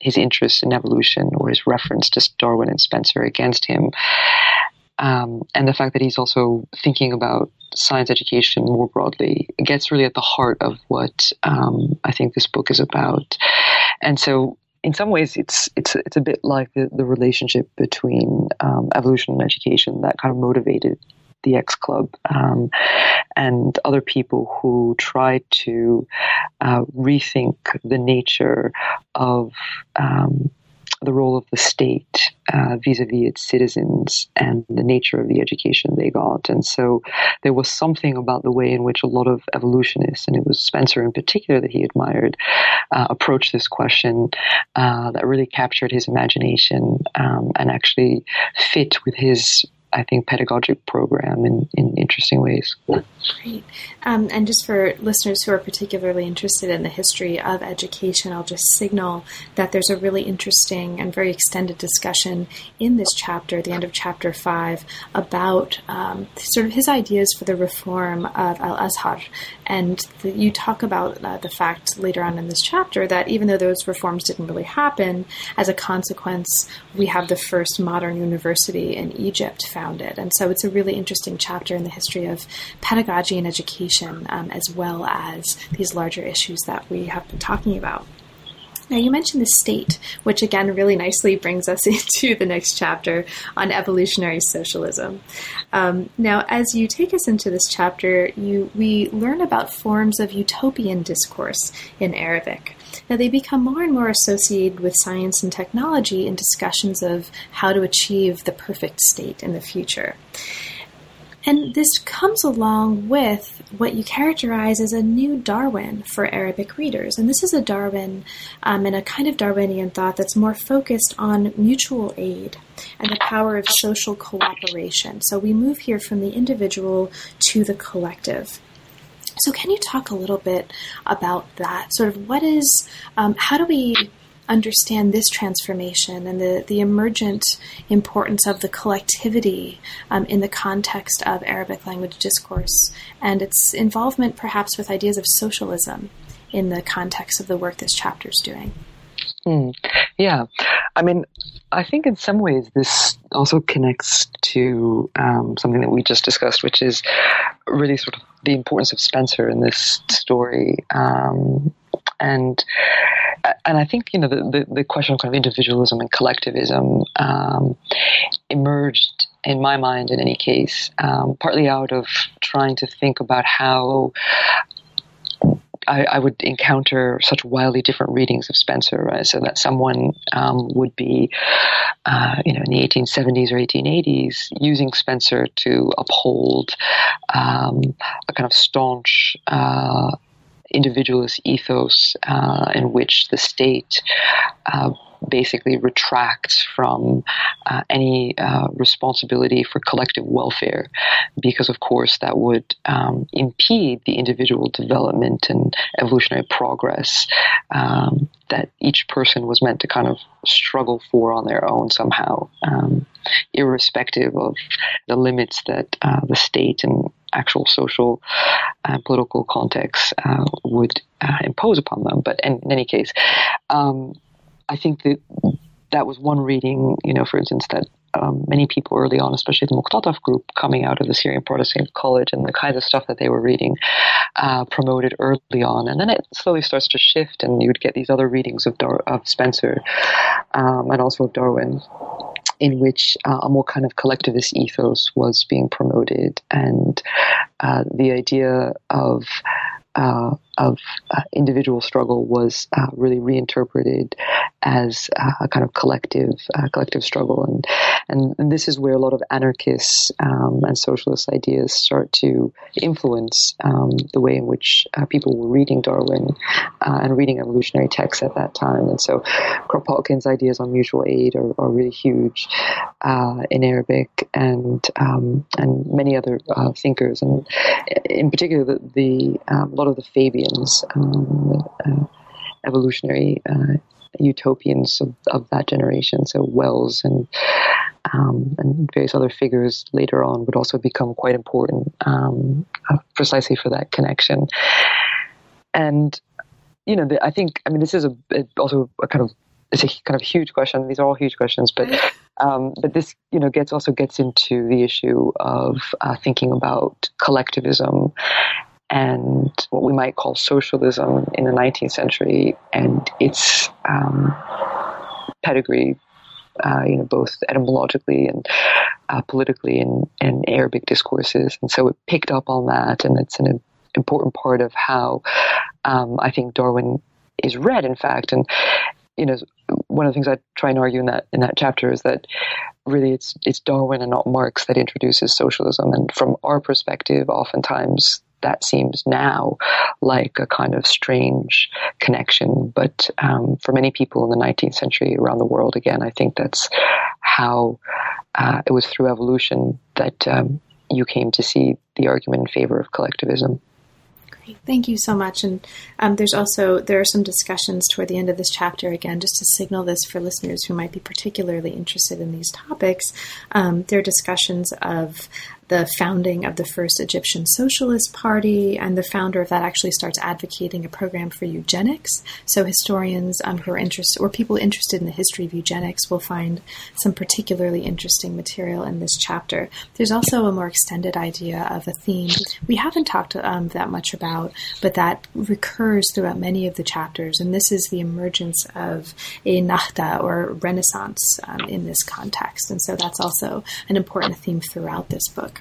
his interest in evolution or his reference to Darwin and Spencer against him, um, and the fact that he's also thinking about science education more broadly gets really at the heart of what um, I think this book is about. And so, in some ways, it's it's it's a bit like the, the relationship between um, evolution and education that kind of motivated the X Club um, and other people who try to uh, rethink the nature of um, the role of the state uh, vis-a-vis its citizens and the nature of the education they got. And so there was something about the way in which a lot of evolutionists, and it was Spencer in particular that he admired, uh, approached this question uh, that really captured his imagination um, and actually fit with his I think, pedagogic program in, in interesting ways.
Great. Um, and just for listeners who are particularly interested in the history of education, I'll just signal that there's a really interesting and very extended discussion in this chapter, the end of chapter five, about um, sort of his ideas for the reform of Al Azhar. And the, you talk about uh, the fact later on in this chapter that even though those reforms didn't really happen, as a consequence, we have the first modern university in Egypt founded. And so it's a really interesting chapter in the history of pedagogy and education, um, as well as these larger issues that we have been talking about. Now, you mentioned the state, which again really nicely brings us into the next chapter on evolutionary socialism. Um, now, as you take us into this chapter, you we learn about forms of utopian discourse in Arabic. Now, they become more and more associated with science and technology in discussions of how to achieve the perfect state in the future. And this comes along with what you characterize as a new Darwin for Arabic readers. And this is a Darwin um, and a kind of Darwinian thought that's more focused on mutual aid and the power of social cooperation. So we move here from the individual to the collective. So, can you talk a little bit about that? Sort of what is, um, how do we understand this transformation and the, the emergent importance of the collectivity um, in the context of Arabic language discourse and its involvement perhaps with ideas of socialism in the context of the work this chapter is doing?
Mm, yeah. I mean, I think in some ways this also connects to um, something that we just discussed, which is really sort of the importance of Spencer in this story. Um, and and I think you know the, the, the, question of kind of individualism and collectivism um, emerged in my mind, in any case, um, partly out of trying to think about how I, I, would encounter such wildly different readings of Spencer, right? So that someone um, would be, uh, you know, in the 1870s or 1880s, using Spencer to uphold um, a kind of staunch. Uh, individualist ethos uh, in which the state uh, basically retracts from uh, any uh, responsibility for collective welfare, because of course that would um, impede the individual development and evolutionary progress um, that each person was meant to kind of struggle for on their own somehow, um, irrespective of the limits that uh, the state and actual social and political context uh, would uh, impose upon them. But in, in any case, um, I think that that was one reading, you know, for instance, that um, many people early on, especially the Muqtataf group coming out of the Syrian Protestant College and the kinds of stuff that they were reading, uh, promoted early on. And then it slowly starts to shift, and you would get these other readings of, Dar- of Spencer um, and also of Darwin. In which uh, a more kind of collectivist ethos was being promoted, and uh, the idea of uh, of uh, individual struggle was uh, really reinterpreted as uh, a kind of collective uh, collective struggle, and, and, and this is where a lot of anarchists um, and socialist ideas start to influence um, the way in which uh, people were reading Darwin and reading evolutionary texts at that time. And so, Kropotkin's ideas on mutual aid are, are really huge in Arabic, and um, and many other thinkers, and in particular the, the um, a lot of the Fabians, um, uh, evolutionary uh, utopians of, of, that generation. So Wells and um, and various other figures later on would also become quite important um, uh, precisely for that connection. And you know, the, I think I mean this is a, also a kind of it's a kind of huge question. These are all huge questions, but um, but this you know gets also gets into the issue of uh, thinking about collectivism and what we might call socialism in the 19th century and its um, pedigree, uh, you know, both etymologically and uh, politically in, in Arabic discourses. And so it picked up on that, and it's an important part of how um, I think Darwin is read, in fact. And you know, one of the things I try and argue in that in that chapter is that really it's it's Darwin and not Marx that introduces socialism. And from our perspective, oftentimes that seems now like a kind of strange connection. But um, for many people in the 19th century around the world, again, I think that's how uh, it was through evolution that um, you came to see the argument in favor of collectivism.
Great, Thank you so much. And um, there's also there are some discussions toward the end of this chapter again, just to signal this for listeners who might be particularly interested in these topics. Um, there are discussions of the founding of the first Egyptian Socialist Party, and the founder of that actually starts advocating a program for eugenics. So historians um, who are interested, or people interested in the history of eugenics, will find some particularly interesting material in this chapter. There's also a more extended idea of a theme we haven't talked um, that much about, but that recurs throughout many of the chapters, and this is the emergence of a Nahda or Renaissance um, in this context. And so that's also an important theme throughout this book.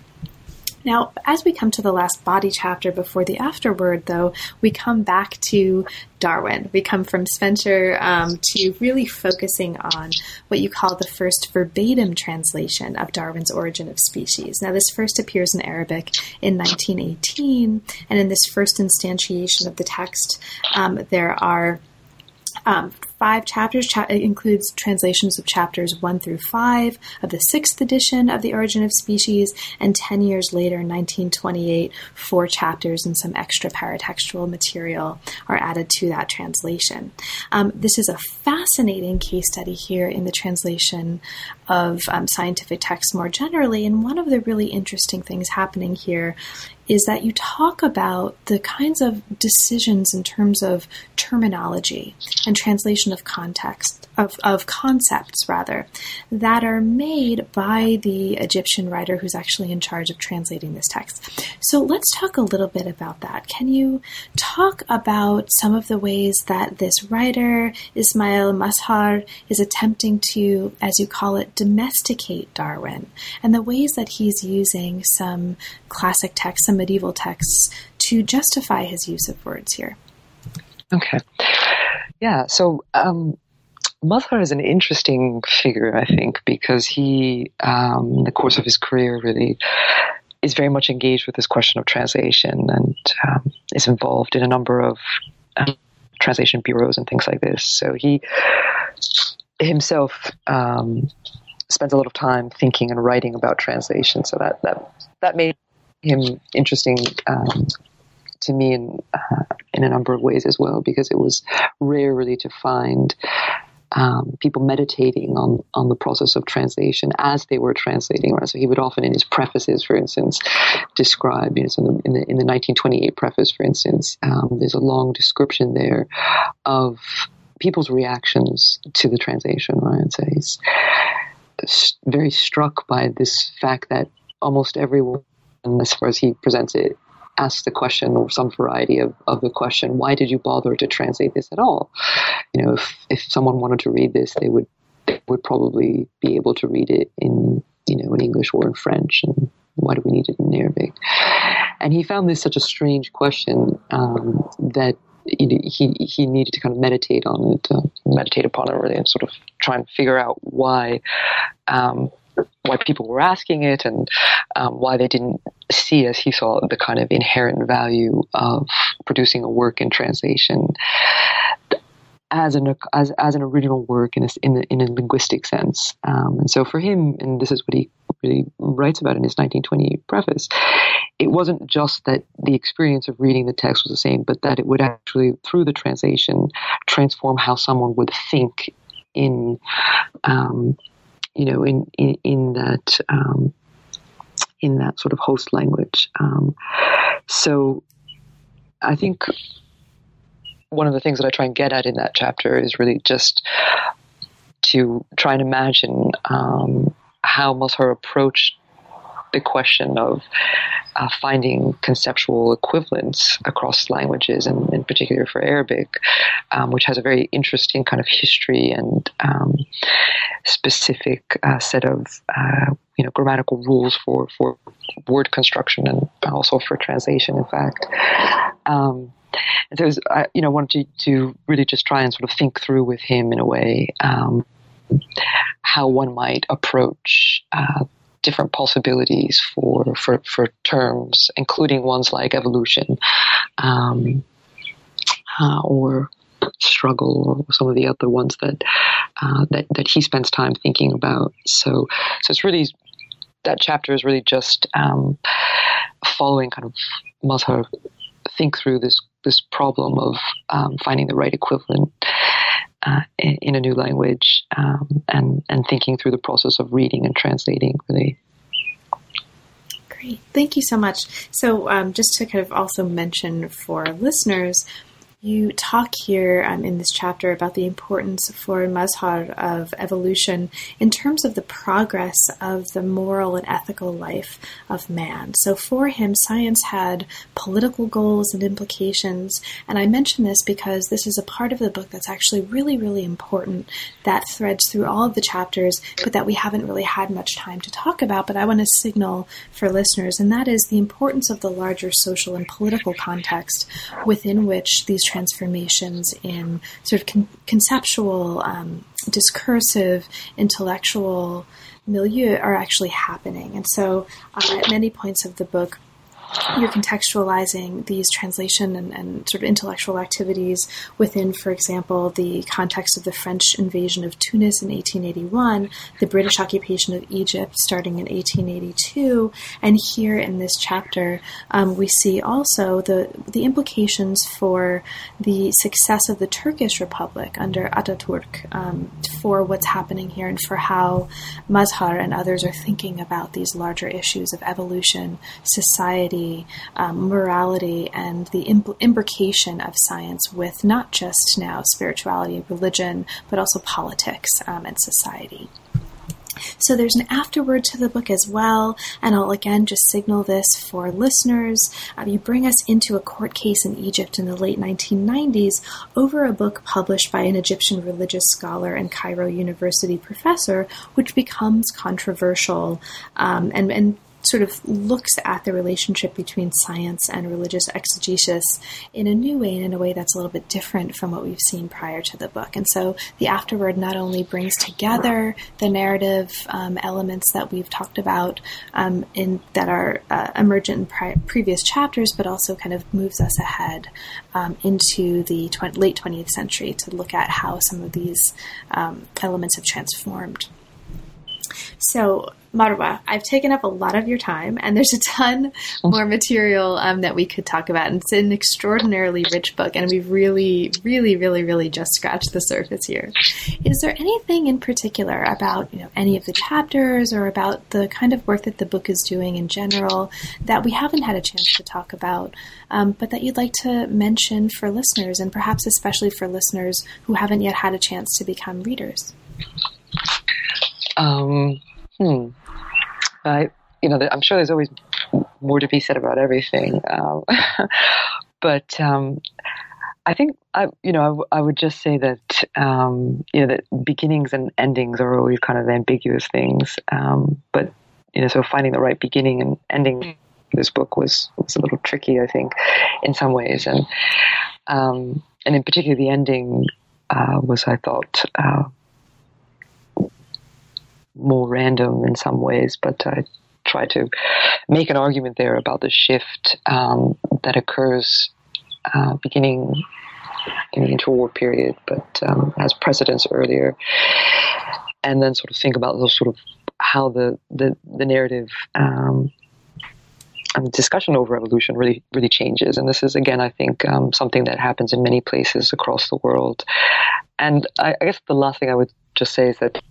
Now, as we come to the last body chapter before the afterword, though, we come back to Darwin. We come from Spencer um, to really focusing on what you call the first verbatim translation of Darwin's Origin of Species. Now, this first appears in Arabic in 1918, and in this first instantiation of the text, um, there are um, five chapters. Cha- it includes translations of chapters one through five of the sixth edition of The Origin of Species, and 10 years later, in 1928, four chapters and some extra paratextual material are added to that translation. Um, this is a fascinating case study here in the translation of um, scientific texts more generally, and one of the really interesting things happening here is that you talk about the kinds of decisions in terms of terminology and translation of context of, of concepts rather that are made by the Egyptian writer who's actually in charge of translating this text. So let's talk a little bit about that. Can you talk about some of the ways that this writer, Ismail Mazhar is attempting to, as you call it, domesticate Darwin and the ways that he's using some classic texts, some medieval texts, to justify his use of words here?
Okay. Yeah, so um, Mazhar is an interesting figure, I think, because he, um, in the course of his career, really is very much engaged with this question of translation and um, is involved in a number of um, translation bureaus and things like this. So he himself um, spends a lot of time thinking and writing about translation. So that that that made him interesting um, to me in uh, in a number of ways as well, because it was rare really to find. Um, people meditating on on the process of translation as they were translating. Right? So he would often, in his prefaces, for instance, describe. You know, so in the, in the, in the 1928 preface, for instance, um, there's a long description there of people's reactions to the translation. Right? So he's very struck by this fact that almost everyone, as far as he presents it, asks the question or some variety of, of the question, why did you bother to translate this at all? You know, if, if someone wanted to read this, they would they would probably be able to read it in you know in English or in French, and why do we need it in Arabic? And he found this such a strange question um, that he he needed to kind of meditate on it, uh, meditate upon it really, and sort of try and figure out why um, why people were asking it and um, why they didn't see, as he saw, the kind of inherent value of producing a work in translation as an as, as an original work in a, in, a, in a linguistic sense. Um, and so for him, and this is what he really writes about in his 1920 preface, it wasn't just that the experience of reading the text was the same, but that it would actually, through the translation, transform how someone would think in um, you know, in in, in that um, in that sort of host language. Um, so, I think one of the things that I try and get at in that chapter is really just to try and imagine um, how Mazhar approached the question of uh, finding conceptual equivalents across languages, and in particular for Arabic, um, which has a very interesting kind of history and um, specific uh, set of uh, you know grammatical rules for for word construction and also for translation. In fact. Um, and so, I, you know, wanted to, to, really just try and sort of think through with him in a way um, how one might approach uh, different possibilities for, for, for terms, including ones like evolution um, uh, or struggle or some of the other ones that, uh, that, that he spends time thinking about. So, so it's really, that chapter is really just um, following kind of Mazhar think through this, this problem of um, finding the right equivalent uh, in, in, a new language um, and and thinking through the process of reading and translating really.
Great, thank you so much. So, um, just to kind of also mention for listeners, you talk here um, in this chapter about the importance for Mazhar of evolution in terms of the progress of the moral and ethical life of man. So for him, science had political goals and implications. And I mention this because this is a part of the book that's actually really, really important that threads through all of the chapters, but that we haven't really had much time to talk about. But I want to signal for listeners, and that is the importance of the larger social and political context within which these transformations in sort of con- conceptual, um, discursive, intellectual milieu are actually happening. And so, uh, at many points of the book, you're contextualizing these translation and, and, sort of intellectual activities within, for example, the context of the French invasion of Tunis in 1881, the British occupation of Egypt starting in 1882, and here in this chapter, um, we see also the the implications for the success of the Turkish Republic under Ataturk um, for what's happening here and for how Mazhar and others are thinking about these larger issues of evolution, society um, morality, and the impl- imbrication of science with not just now spirituality, and religion, but also politics um, and society. So there's an afterword to the book as well, and I'll again just signal this for listeners. Uh, you bring us into a court case in Egypt in the late 1990s over a book published by an Egyptian religious scholar and Cairo University professor, which becomes controversial um, and, and sort of looks at the relationship between science and religious exegesis in a new way and in a way that's a little bit different from what we've seen prior to the book. And so the afterword not only brings together the narrative um, elements that we've talked about um, in that are uh, emergent in pri- previous chapters, but also kind of moves us ahead um, into the tw- late 20th century to look at how some of these um, elements have transformed. So, Marwa, I've taken up a lot of your time, and there's a ton more material um, that we could talk about. And it's an extraordinarily rich book, and we've really, really, really, really just scratched the surface here. Is there anything in particular about you know any of the chapters or about the kind of work that the book is doing in general that we haven't had a chance to talk about, um, but that you'd like to mention for listeners, and perhaps especially for listeners who haven't yet had a chance to become readers?
Um, hmm. I, you know, I'm sure there's always more to be said about everything. Um, but um, I think I, you know, I, would just say that um, you know that beginnings and endings are always kind of ambiguous things. Um, but you know, so finding the right beginning and ending this book was was a little tricky, I think, in some ways, and um, and in particular the ending uh, was, I thought. Uh, more random in some ways, but I try to make an argument there about the shift um, that occurs uh, beginning in the interwar period, but um, has precedence earlier, and then sort of think about those sort of how the the, the narrative. Um, and discussion over evolution really really changes and this is again i think um, something that happens in many places across the world and I, I guess the last thing i would just say is that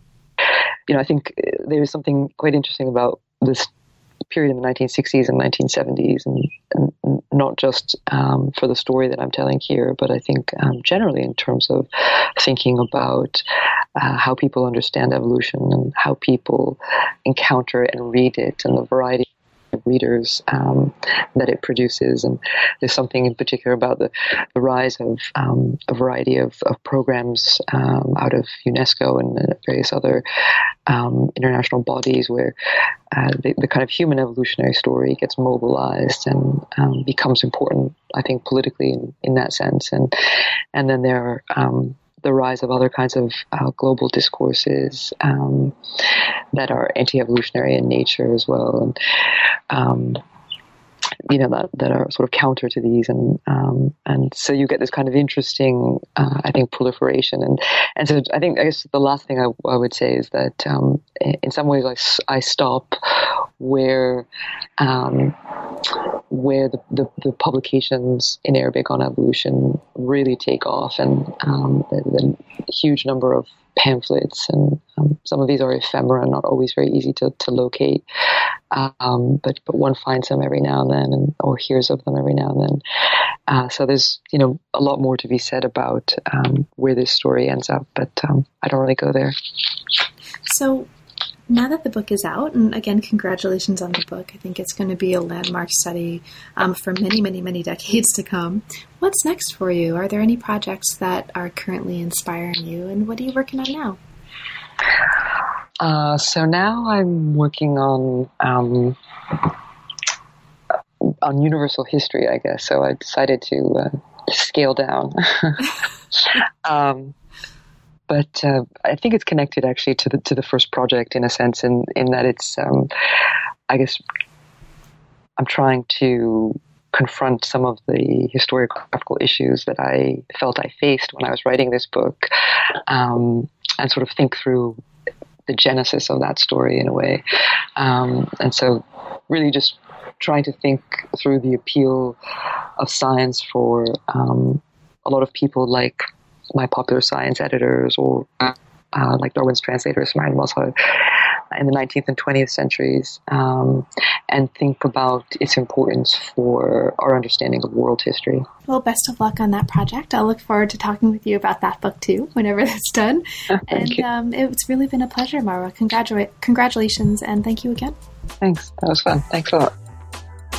you know, I think uh, there is something quite interesting about this period in the 1960s and 1970s, and, and not just um, for the story that I'm telling here, but I think um, generally in terms of thinking about uh, how people understand evolution and how people encounter and read it, and the variety readers um, that it produces. And there's something in particular about the, the rise of um, a variety of, of programs um, out of UNESCO and various other um, international bodies where uh, the, the, kind of human evolutionary story gets mobilized and um, becomes important, I think, politically in, in that sense. And, and then there are the rise of other kinds of uh, global discourses um, that are anti-evolutionary in nature as well, and um, you know that that are sort of counter to these, and um, and so you get this kind of interesting, uh, I think, proliferation, and and so I think I guess the last thing I, I would say is that um, in some ways I, I stop where um, where the, the, the, publications in Arabic on evolution really take off, and um, the, the, huge number of pamphlets, and um, some of these are ephemera, not always very easy to, to locate, um, but but one finds them every now and then, and, or hears of them every now and then. Uh, so there's you know a lot more to be said about um, where this story ends up, but um, I don't really go there.
So now that the book is out, and again, congratulations on the book. I think it's going to be a landmark study um, for many, many, many decades to come. What's next for you? Are there any projects that are currently inspiring you, and what are you working on now?
Uh, so now I'm working on um, on universal history, I guess. So I decided to uh, scale down. um, but uh, I think it's connected actually to the to the first project in a sense, in in that it's um, I guess I'm trying to confront some of the historiographical issues that I felt I faced when I was writing this book, um, and sort of think through the genesis of that story in a way, um, and so really just trying to think through the appeal of science for um, a lot of people like my popular science editors or uh, like Darwin's translator Ismail Mazhar in the 19th and 20th centuries um, and think about its importance for our understanding of world history.
Well, best of luck on that project. I'll look forward to talking with you about that book too, whenever that's done. and um, it's really been a pleasure, Marwa. Congratula- congratulations and thank you again.
Thanks. That was fun. Thanks a lot.